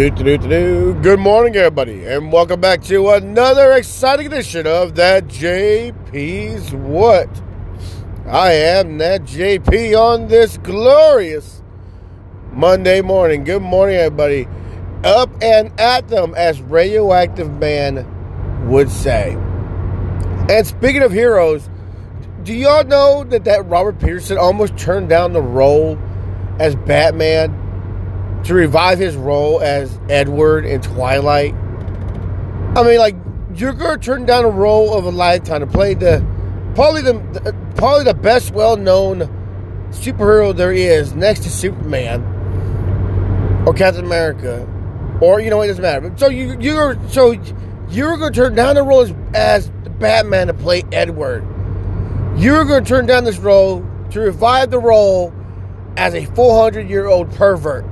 Do, do, do. Good morning, everybody, and welcome back to another exciting edition of That JP's What. I am That JP on this glorious Monday morning. Good morning, everybody. Up and at them, as Radioactive Man would say. And speaking of heroes, do y'all know that that Robert Pattinson almost turned down the role as Batman? To revive his role as Edward in Twilight. I mean, like you're gonna turn down a role of a lifetime to play the probably the probably the best well-known superhero there is next to Superman or Captain America, or you know it doesn't matter. So you you're so you're gonna turn down the role as, as Batman to play Edward. You're gonna turn down this role to revive the role as a 400 year old pervert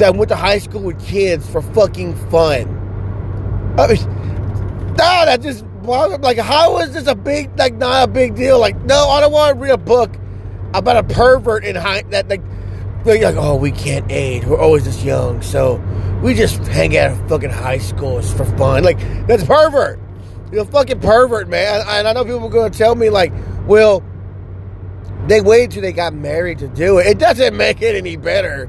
that went to high school with kids for fucking fun. I mean, nah, that just like how is this a big like not a big deal? Like, no, I don't want to read a book about a pervert in high that like like oh we can't age, we're always this young, so we just hang out at fucking high schools for fun. Like that's pervert. You're a fucking pervert, man. And I know people are to tell me like, well, they waited till they got married to do it. It doesn't make it any better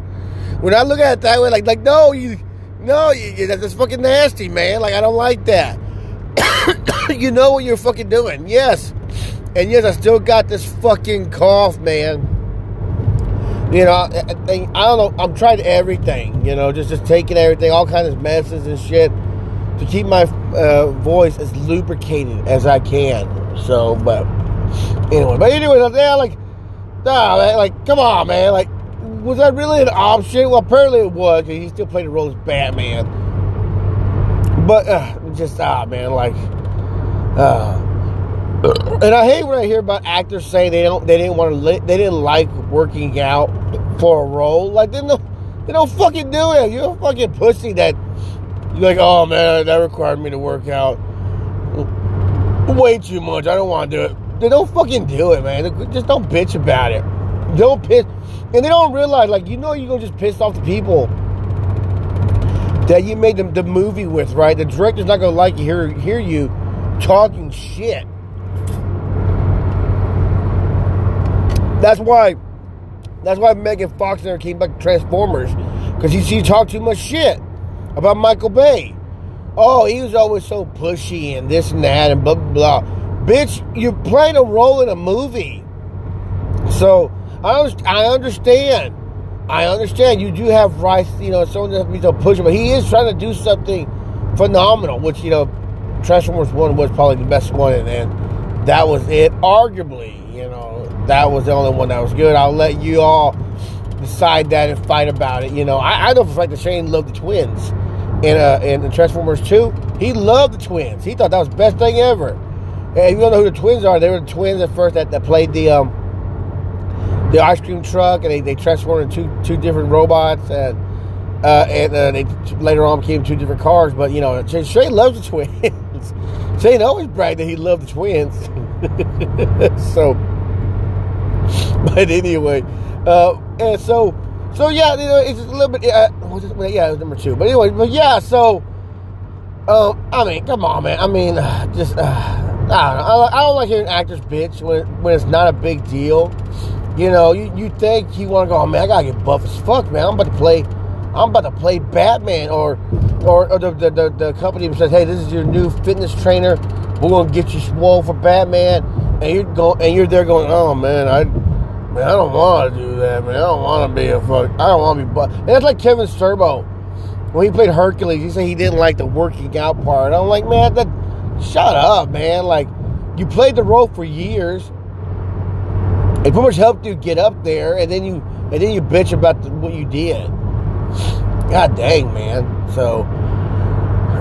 when I look at it that way, like, like no, you, no, you, that's fucking nasty, man. Like, I don't like that. you know what you're fucking doing, yes. And yes, I still got this fucking cough, man. You know, I, I, I don't know. I'm trying everything. You know, just just taking everything, all kinds of medicines and shit, to keep my uh, voice as lubricated as I can. So, but anyway, but anyway, yeah, like, nah, man, like, come on, man, like, was that really an option? Well, apparently it was. Because he still played the role as Batman. But uh, just ah man, like, uh, and I hate when I hear about actors say they don't, they didn't want to, li- they didn't like working out for a role. Like they don't, they don't fucking do it. You're a fucking pussy that you're like, oh man, that required me to work out way too much. I don't want to do it. They don't fucking do it, man. Just don't bitch about it. Don't piss. And they don't realize, like, you know, you're going to just piss off the people that you made the, the movie with, right? The director's not going to like you, hear, hear you talking shit. That's why, that's why Megan Fox never came back to Transformers. Because she, she talked too much shit about Michael Bay. Oh, he was always so pushy and this and that and blah, blah, blah. Bitch, you're playing a role in a movie. So, I, I understand. I understand. You do have rights, you know, someone that needs to push him, but he is trying to do something phenomenal, which, you know, Transformers 1 was probably the best one, and then that was it. Arguably, you know, that was the only one that was good. I'll let you all decide that and fight about it. You know, I, I know for a fact that Shane loved the twins in uh, in the Transformers 2. He loved the twins. He thought that was the best thing ever. And if you don't know who the twins are, they were the twins at first that, that played the um, the ice cream truck, and they, they transformed into two two different robots, and uh, and uh, they later on became two different cars. But you know, Shane loves the twins. Shane always bragged that he loved the twins. so, but anyway, uh, and so so yeah, you know, it's a little bit. Uh, yeah, it was number two. But anyway, but yeah, so. Um, I mean, come on, man. I mean, just uh, I don't know. I, I don't like hearing actors bitch when when it's not a big deal. You know, you, you think you want to go, oh, man, I gotta get buff as fuck, man. I'm about to play, I'm about to play Batman, or or, or the, the, the, the company says, hey, this is your new fitness trainer. We're gonna get you swole for Batman, and you're going, and you're there going, oh man, I, man, I don't want to do that, man. I don't want to be a fuck. I don't want to be buff. And that's like Kevin Sorbo when he played Hercules. He said he didn't like the working out part. I'm like, man, that, shut up, man. Like, you played the role for years it pretty much helped you get up there, and then you and then you bitch about the, what you did. God dang, man. So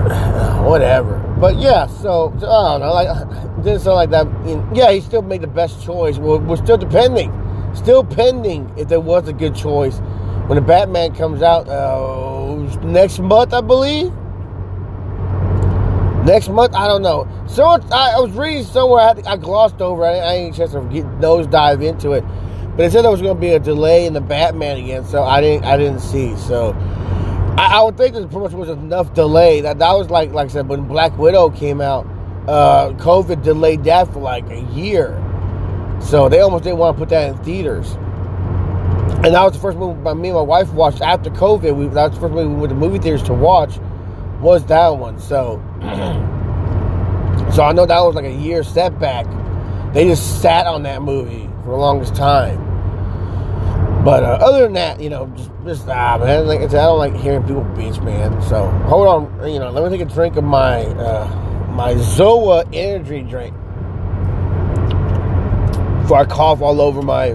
whatever. But yeah, so, so I don't know. Like didn't sound like that. yeah, he still made the best choice. We're, we're still depending, still pending if there was a good choice when the Batman comes out uh, next month, I believe. Next month, I don't know. So I, was reading somewhere, I, I glossed over. I, didn't I ain't chance to get nose dive into it, but it said there was going to be a delay in the Batman again. So I didn't, I didn't see. So I, I would think there pretty much was enough delay that that was like like I said when Black Widow came out, uh, COVID delayed that for like a year, so they almost didn't want to put that in theaters. And that was the first movie my, me and my wife watched after COVID. We, that was the first movie we went to movie theaters to watch was that one. So, so I know that was like a year setback. They just sat on that movie for the longest time. But uh, other than that, you know, just just ah man, like I said, I don't like hearing people bitch, man. So hold on, you know, let me take a drink of my uh, my Zoa energy drink before I cough all over my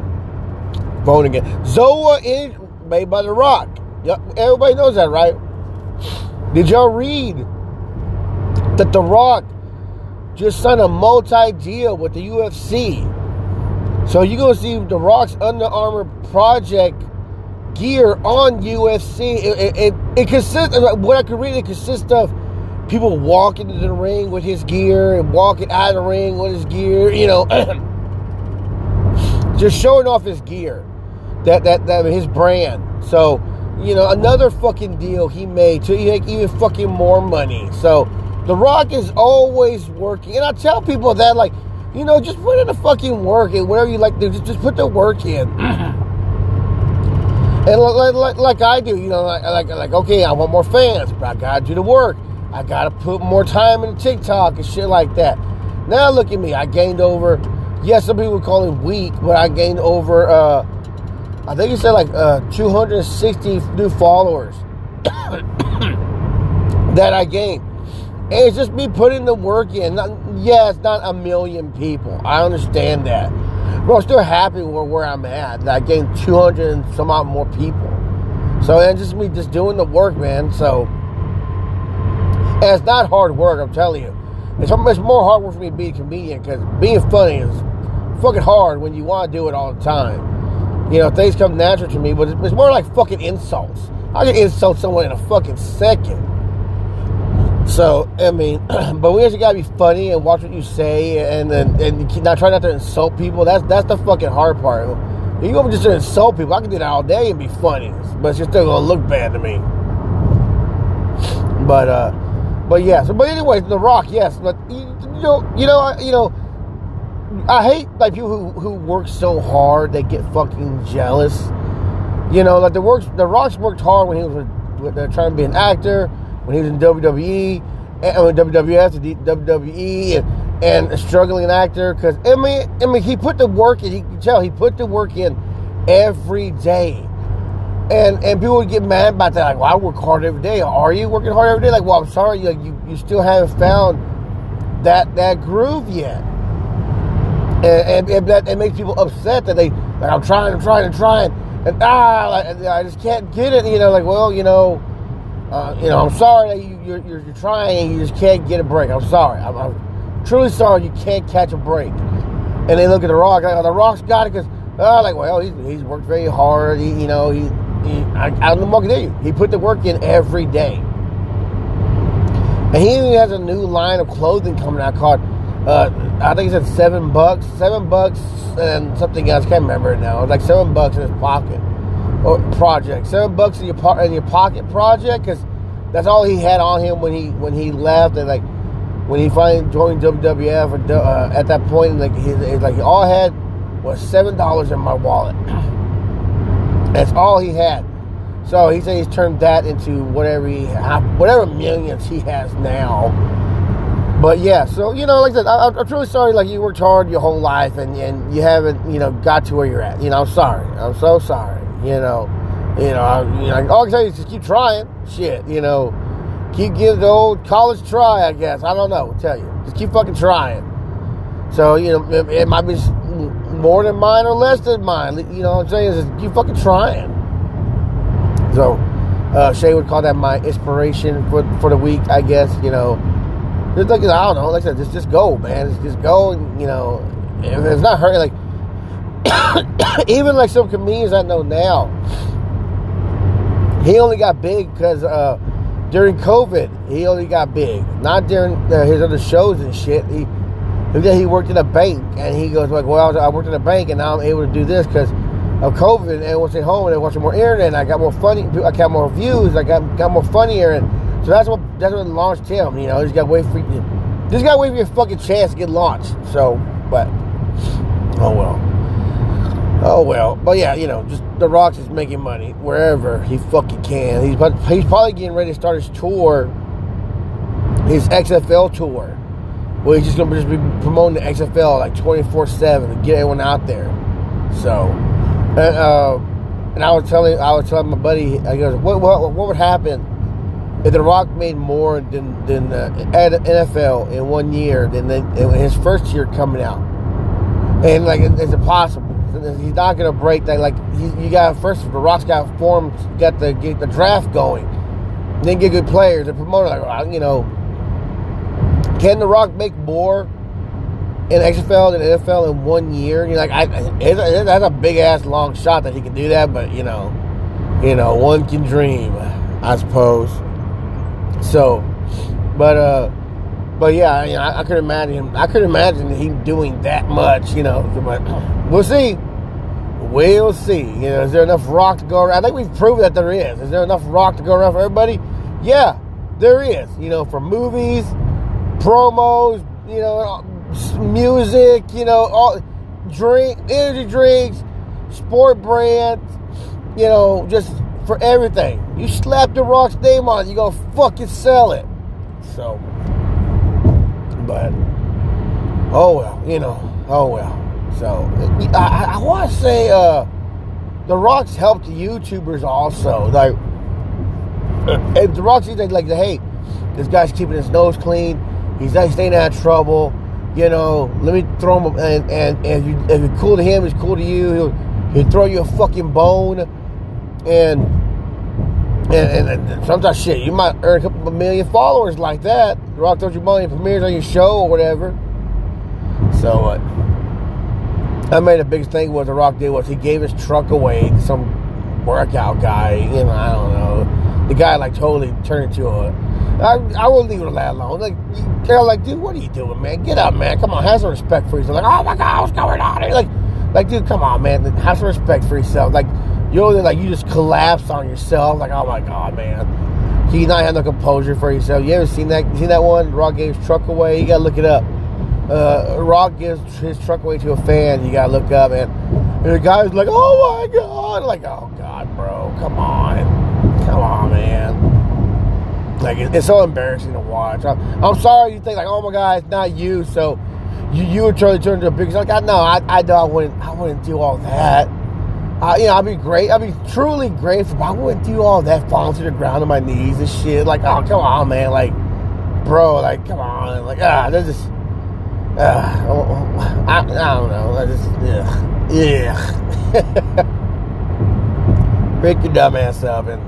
phone again. Zoa is made by The Rock. Yep, everybody knows that, right? Did y'all read that The Rock just signed a multi deal with the UFC? So you're gonna see The Rock's Under Armour project gear on UFC. It, it, it, it consists of what I could read. It consists of people walking into the ring with his gear and walking out of the ring with his gear. You know, just showing off his gear, that that that his brand. So you know, another fucking deal he made to make even fucking more money. So The Rock is always working, and I tell people that like you know, just put in the fucking work and whatever you like to just, just put the work in. and like, like, like, I do, you know, like, like, like, okay, I want more fans, but I gotta do the work. I gotta put more time in TikTok and shit like that. Now look at me, I gained over, yes, some people call it weak, but I gained over, uh, I think you said like uh, 260 new followers that I gained. And it's just me putting the work in. Not, yeah, it's not a million people. I understand that. But I'm still happy with where I'm at. I gained 200 and some odd more people. So it's just me just doing the work, man. So and it's not hard work, I'm telling you. It's, it's more hard work for me to be a comedian because being funny is fucking hard when you want to do it all the time. You know, things come natural to me, but it's more like fucking insults. I can insult someone in a fucking second. So I mean, but we actually gotta be funny and watch what you say, and and, and not try not to insult people. That's that's the fucking hard part. You go just insult people. I can do that all day and be funny, but you're still gonna look bad to me. But uh, but yeah. So but anyway, The Rock, yes. But you, you know, you know, you know. I hate like people who, who work so hard they get fucking jealous. You know, like the works the Rock's worked hard when he was with, with, trying to be an actor when he was in WWE and WWF to WWE and, and a struggling actor because I mean, I mean he put the work in. You can tell he put the work in every day. And and people would get mad about that. Like, well, I work hard every day. Are you working hard every day? Like, well, I'm sorry, you you, you still haven't found that that groove yet. And, and, and that it makes people upset that they like I'm trying, I'm trying, I'm trying, and ah, like, I just can't get it. You know, like, well, you know uh, you know, I'm sorry that you, you're, you're, trying and you just can't get a break. I'm sorry. I'm, I'm, truly sorry you can't catch a break. And they look at the Rock, like, oh, the Rock's got it because, oh, like, well, he's, he's worked very hard. He, you know, he, he I, I don't know you. He put the work in every day. And he even has a new line of clothing coming out called, uh, I think he said seven bucks, seven bucks and something else. I can't remember it now. It was like seven bucks in his pocket project. Seven bucks in your in your pocket project because that's all he had on him when he when he left and like when he finally joined WWF or, uh, at that point. Like he, like all had was seven dollars in my wallet. that's all he had. So he said he's turned that into whatever he whatever millions he has now. But yeah, so you know, like I said, I, am truly sorry. Like you worked hard your whole life and and you haven't you know got to where you're at. You know, I'm sorry. I'm so sorry. You know, you know, I, you know, all I can tell you is just keep trying. Shit, you know, keep giving the old college try. I guess I don't know. I'll tell you, just keep fucking trying. So you know, it, it might be more than mine or less than mine. You know what I'm saying? Is keep fucking trying. So uh, Shay would call that my inspiration for for the week. I guess you know, just like I don't know. Like I said, just just go, man. Just, just go, and you know, if it's not hurting, like even like some comedians I know now, he only got big because uh, during COVID, he only got big. Not during uh, his other shows and shit. He he worked in a bank, and he goes like, "Well, I worked in a bank, and now I'm able to do this because of COVID and was at home and I watching more internet. And I got more funny. I got more views. I got got more funnier, and so that's what that's what launched him. You know, he's got wait for you. Got to wait for your fucking chance to get launched. So, but oh well. Oh well, but yeah, you know, just The Rock's is making money wherever he fucking can. He's he's probably getting ready to start his tour, his XFL tour, where he's just gonna just be promoting the XFL like twenty four seven to get everyone out there. So, and, uh, and I was telling I was telling my buddy, I goes, what what what would happen if The Rock made more than than the NFL in one year than in his first year coming out, and like it's impossible he's not to break that. Like you got first, the Rock's got formed, got the get the draft going, then get good players. The promoter, like you know, can the Rock make more in XFL than NFL in one year? You're like, I, that's a big ass long shot that he can do that, but you know, you know, one can dream, I suppose. So, but uh but yeah, I, I could imagine. I could imagine him doing that much. You know, but we'll see. We'll see. You know, is there enough rock to go around? I think we've proved that there is. Is there enough rock to go around for everybody? Yeah, there is. You know, for movies, promos, you know, music, you know, all drink, energy drinks, sport brands, you know, just for everything. You slap the Rock's name on you gonna fucking sell it. So, but oh well, you know, oh well. So I, I want to say uh, the Rocks helped YouTubers also. Like, if the Rocks like, like, hey, this guy's keeping his nose clean. He's not staying out of trouble. You know, let me throw him. And and, and if, you, if you're cool to him, he's cool to you. He'll he'll throw you a fucking bone. And and, and, and, sometimes shit, you might earn a couple of million followers like that. The Rock throws you money premieres on your show or whatever. So, uh, I made a big thing with the Rock did was he gave his truck away to some workout guy. You know, I don't know. The guy like totally turned into a. I, I won't leave it that alone. Like they're like, dude, what are you doing, man? Get up, man. Come on, have some respect for yourself. Like, oh my god, what's going on here? Like, like, dude, come on, man. Have some respect for yourself. Like, you know, like you just collapse on yourself. Like, oh my god, man. You not have no composure for yourself. You ever seen that? Seen that one? Rock gave his truck away. You gotta look it up uh, Rock gives his truck away to a fan, you gotta look up and, and the guy's like, "Oh my god!" Like, "Oh god, bro, come on, come on, man!" Like, it, it's so embarrassing to watch. I'm, I'm, sorry you think like, "Oh my god, it's not you," so you you would try to turn into a big like, I know, I I know I wouldn't I wouldn't do all that. Uh, you know, I'd be great. I'd be truly grateful, I wouldn't do all that, falling to the ground on my knees and shit. Like, oh, come on, man. Like, bro, like, come on. Like, ah, that's just uh, I, I don't know. I just, yeah. Yeah. Pick your dumb ass up and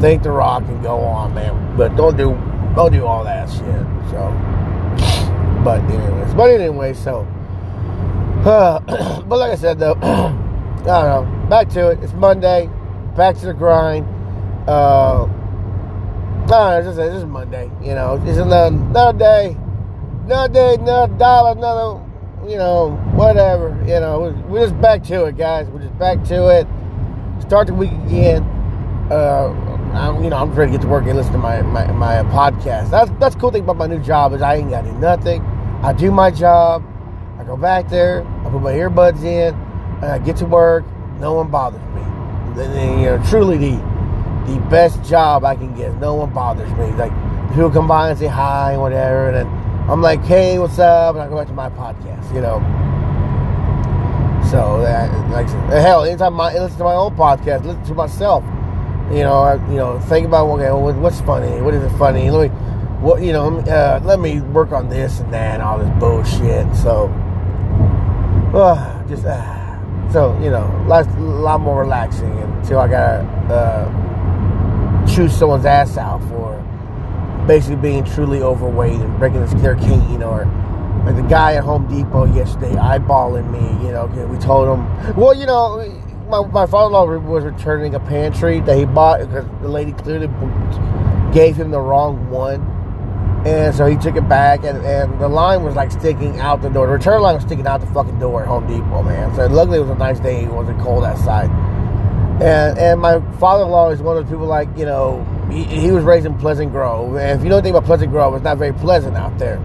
think the rock and go on, man. But don't do don't do all that shit. So, but anyways, but anyway, so, uh, but like I said though, I don't know. Back to it. It's Monday. Back to the grind. Uh, no, it's just, it's just Monday. You know, it's another, another day another day, another dollar, another, you know, whatever. You know, we're just back to it, guys. We're just back to it. Start the week again. Uh, I'm, you know, I'm ready to get to work and listen to my, my, my podcast. That's that's cool thing about my new job is I ain't got to do nothing. I do my job. I go back there. I put my earbuds in. And I get to work. No one bothers me. And, you know, truly the the best job I can get. No one bothers me. Like people come by and say hi and whatever, and then I'm like, hey, what's up? And I go back to my podcast, you know. So, that, like, hell, anytime I listen to my own podcast, listen to myself. You know, I, you know, think about okay, what's funny? What is it funny? Let me, what you know, uh, let me work on this and that and all this bullshit. So, uh, just uh, so you know, a lot more relaxing until I gotta uh, choose someone's ass out for basically being truly overweight and breaking their cane or like the guy at Home Depot yesterday eyeballing me, you know, we told him, well, you know, my, my father-in-law was returning a pantry that he bought because the lady clearly gave him the wrong one. And so he took it back, and, and the line was like sticking out the door. The return line was sticking out the fucking door at Home Depot, man. So luckily it was a nice day. It wasn't cold outside. And and my father-in-law is one of those people like you know he, he was raised in Pleasant Grove, and if you know anything about Pleasant Grove, it's not very pleasant out there.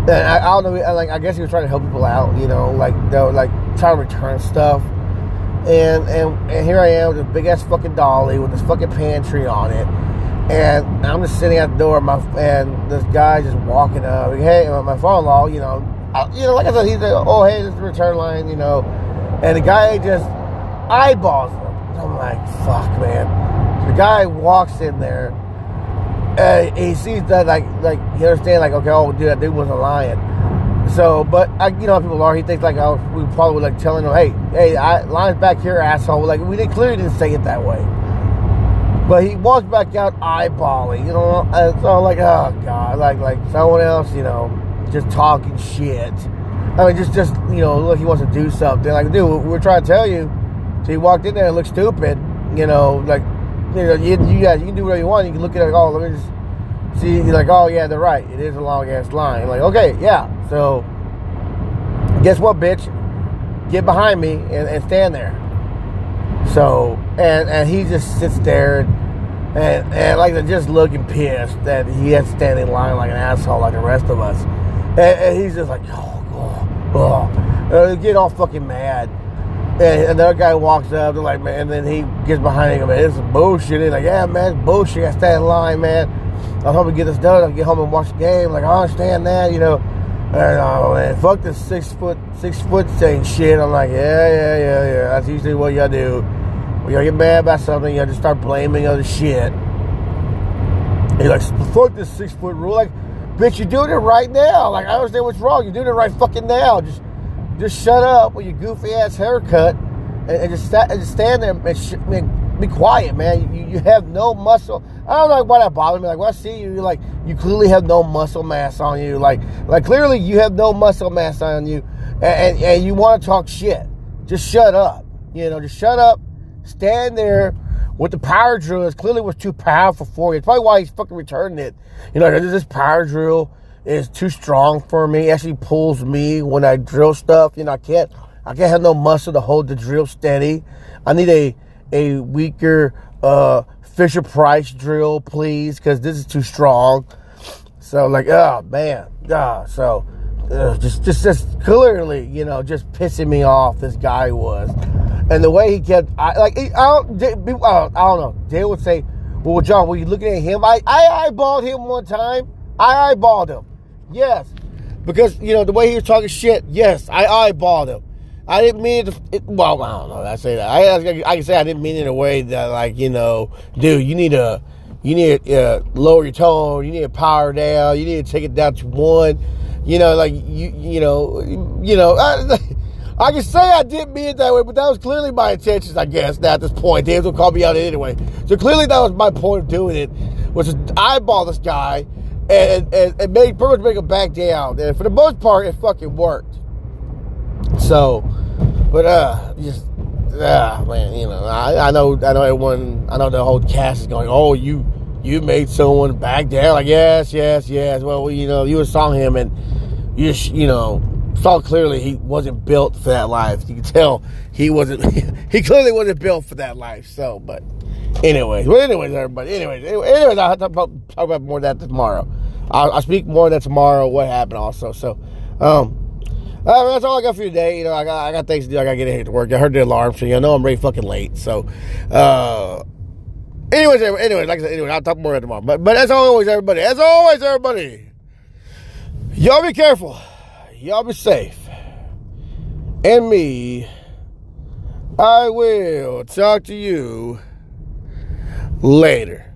And I, I don't know, like I guess he was trying to help people out, you know, like they were like trying to return stuff. And, and and here I am with a big ass fucking dolly with this fucking pantry on it, and I'm just sitting at the door, my and this guy just walking up, hey, my father-in-law, you know, I, you know, like I said, he's like, oh hey, this is the return line, you know, and the guy just eyeballs him. I'm like, fuck, man. The guy walks in there. and he sees that, like, like he understands, like, okay, oh, dude, that dude wasn't lying. So, but I, you know how people are. He thinks like, oh, we probably like telling him, hey, hey, I, line's back here, asshole. Like we didn't clearly didn't say it that way. But he walks back out eyeballing, you know. So I'm like, oh god, like like someone else, you know, just talking shit. I mean, just just you know, look, he wants to do something. Like, dude, we're trying to tell you so he walked in there and looked stupid, you know, like, you know, you, you, guys, you can do whatever you want. You can look at it, oh, let me just see. You're like, oh, yeah, they're right. It is a long ass line. You're like, okay, yeah. So, guess what, bitch? Get behind me and, and stand there. So, and, and he just sits there and, and, and like just looking pissed that he has to stand in line like an asshole like the rest of us. And, and he's just like, oh, oh, oh. Get all fucking mad. And another guy walks up, they're like, man, and then he gets behind him, man, it's bullshit. He's like, yeah, man, it's bullshit. I stay in line, man. I'm hoping to get this done. I'll get home and watch the game. Like, I understand that, you know. And, oh, man, fuck this six foot, six foot saying shit. I'm like, yeah, yeah, yeah, yeah. That's usually what y'all do. When y'all get mad about something, y'all just start blaming other shit. You're like, fuck this six foot rule. Like, bitch, you're doing it right now. Like, I understand what's wrong. You're doing it right fucking now. Just just shut up with your goofy ass haircut and, and just, and just stand there and sh- be quiet, man. You, you have no muscle. I don't know why that bothers me. Like when I see you, like you clearly have no muscle mass on you. Like like clearly you have no muscle mass on you, and, and, and you want to talk shit. Just shut up. You know, just shut up. Stand there with the power drill. It clearly was too powerful for you. It's probably why he's fucking returning it. You know, this power drill is too strong for me. It actually pulls me when I drill stuff. You know, I can't I can't have no muscle to hold the drill steady. I need a a weaker uh, Fisher Price drill, please, because this is too strong. So like, oh man, ah, so uh, just just just clearly, you know, just pissing me off. This guy was, and the way he kept, I like, I don't, I don't know. They would say, "Well, John, were you looking at him?" I I eyeballed him one time. I eyeballed him. Yes. Because, you know, the way he was talking shit, yes, I eyeballed him. I didn't mean it, to, it well, I don't know. I say that. I, I, can say I didn't mean it in a way that, like, you know, dude, you need to, you need to uh, lower your tone. You need to power down. You need to take it down to one. You know, like you, you know, you know. I, I can say I didn't mean it that way, but that was clearly my intentions, I guess. Now at this point, Dave will call me out anyway. So clearly, that was my point of doing it, was to eyeball this guy and, and, make pretty much make him back down. And for the most part, it fucking worked. So, but uh, just ah man, you know, I, I know I know everyone, I know the whole cast is going, oh you you made someone back down. Like yes, yes, yes. Well, you know, you saw him and you you know saw clearly he wasn't built for that life. You can tell he wasn't. he clearly wasn't built for that life. So, but anyways, well, anyways, everybody. Anyways, anyways, I'll talk about, talk about more of that tomorrow. I'll, I'll, speak more that tomorrow. What happened also. So, um. Uh, that's all I got for you today. You know, I got I got things to do. I got to get ahead to work. I heard the alarm, so you know I'm really fucking late. So, uh, anyways, anyways, like I said, anyway, I'll talk more tomorrow. But but as always, everybody, as always, everybody, y'all be careful. Y'all be safe. And me, I will talk to you later.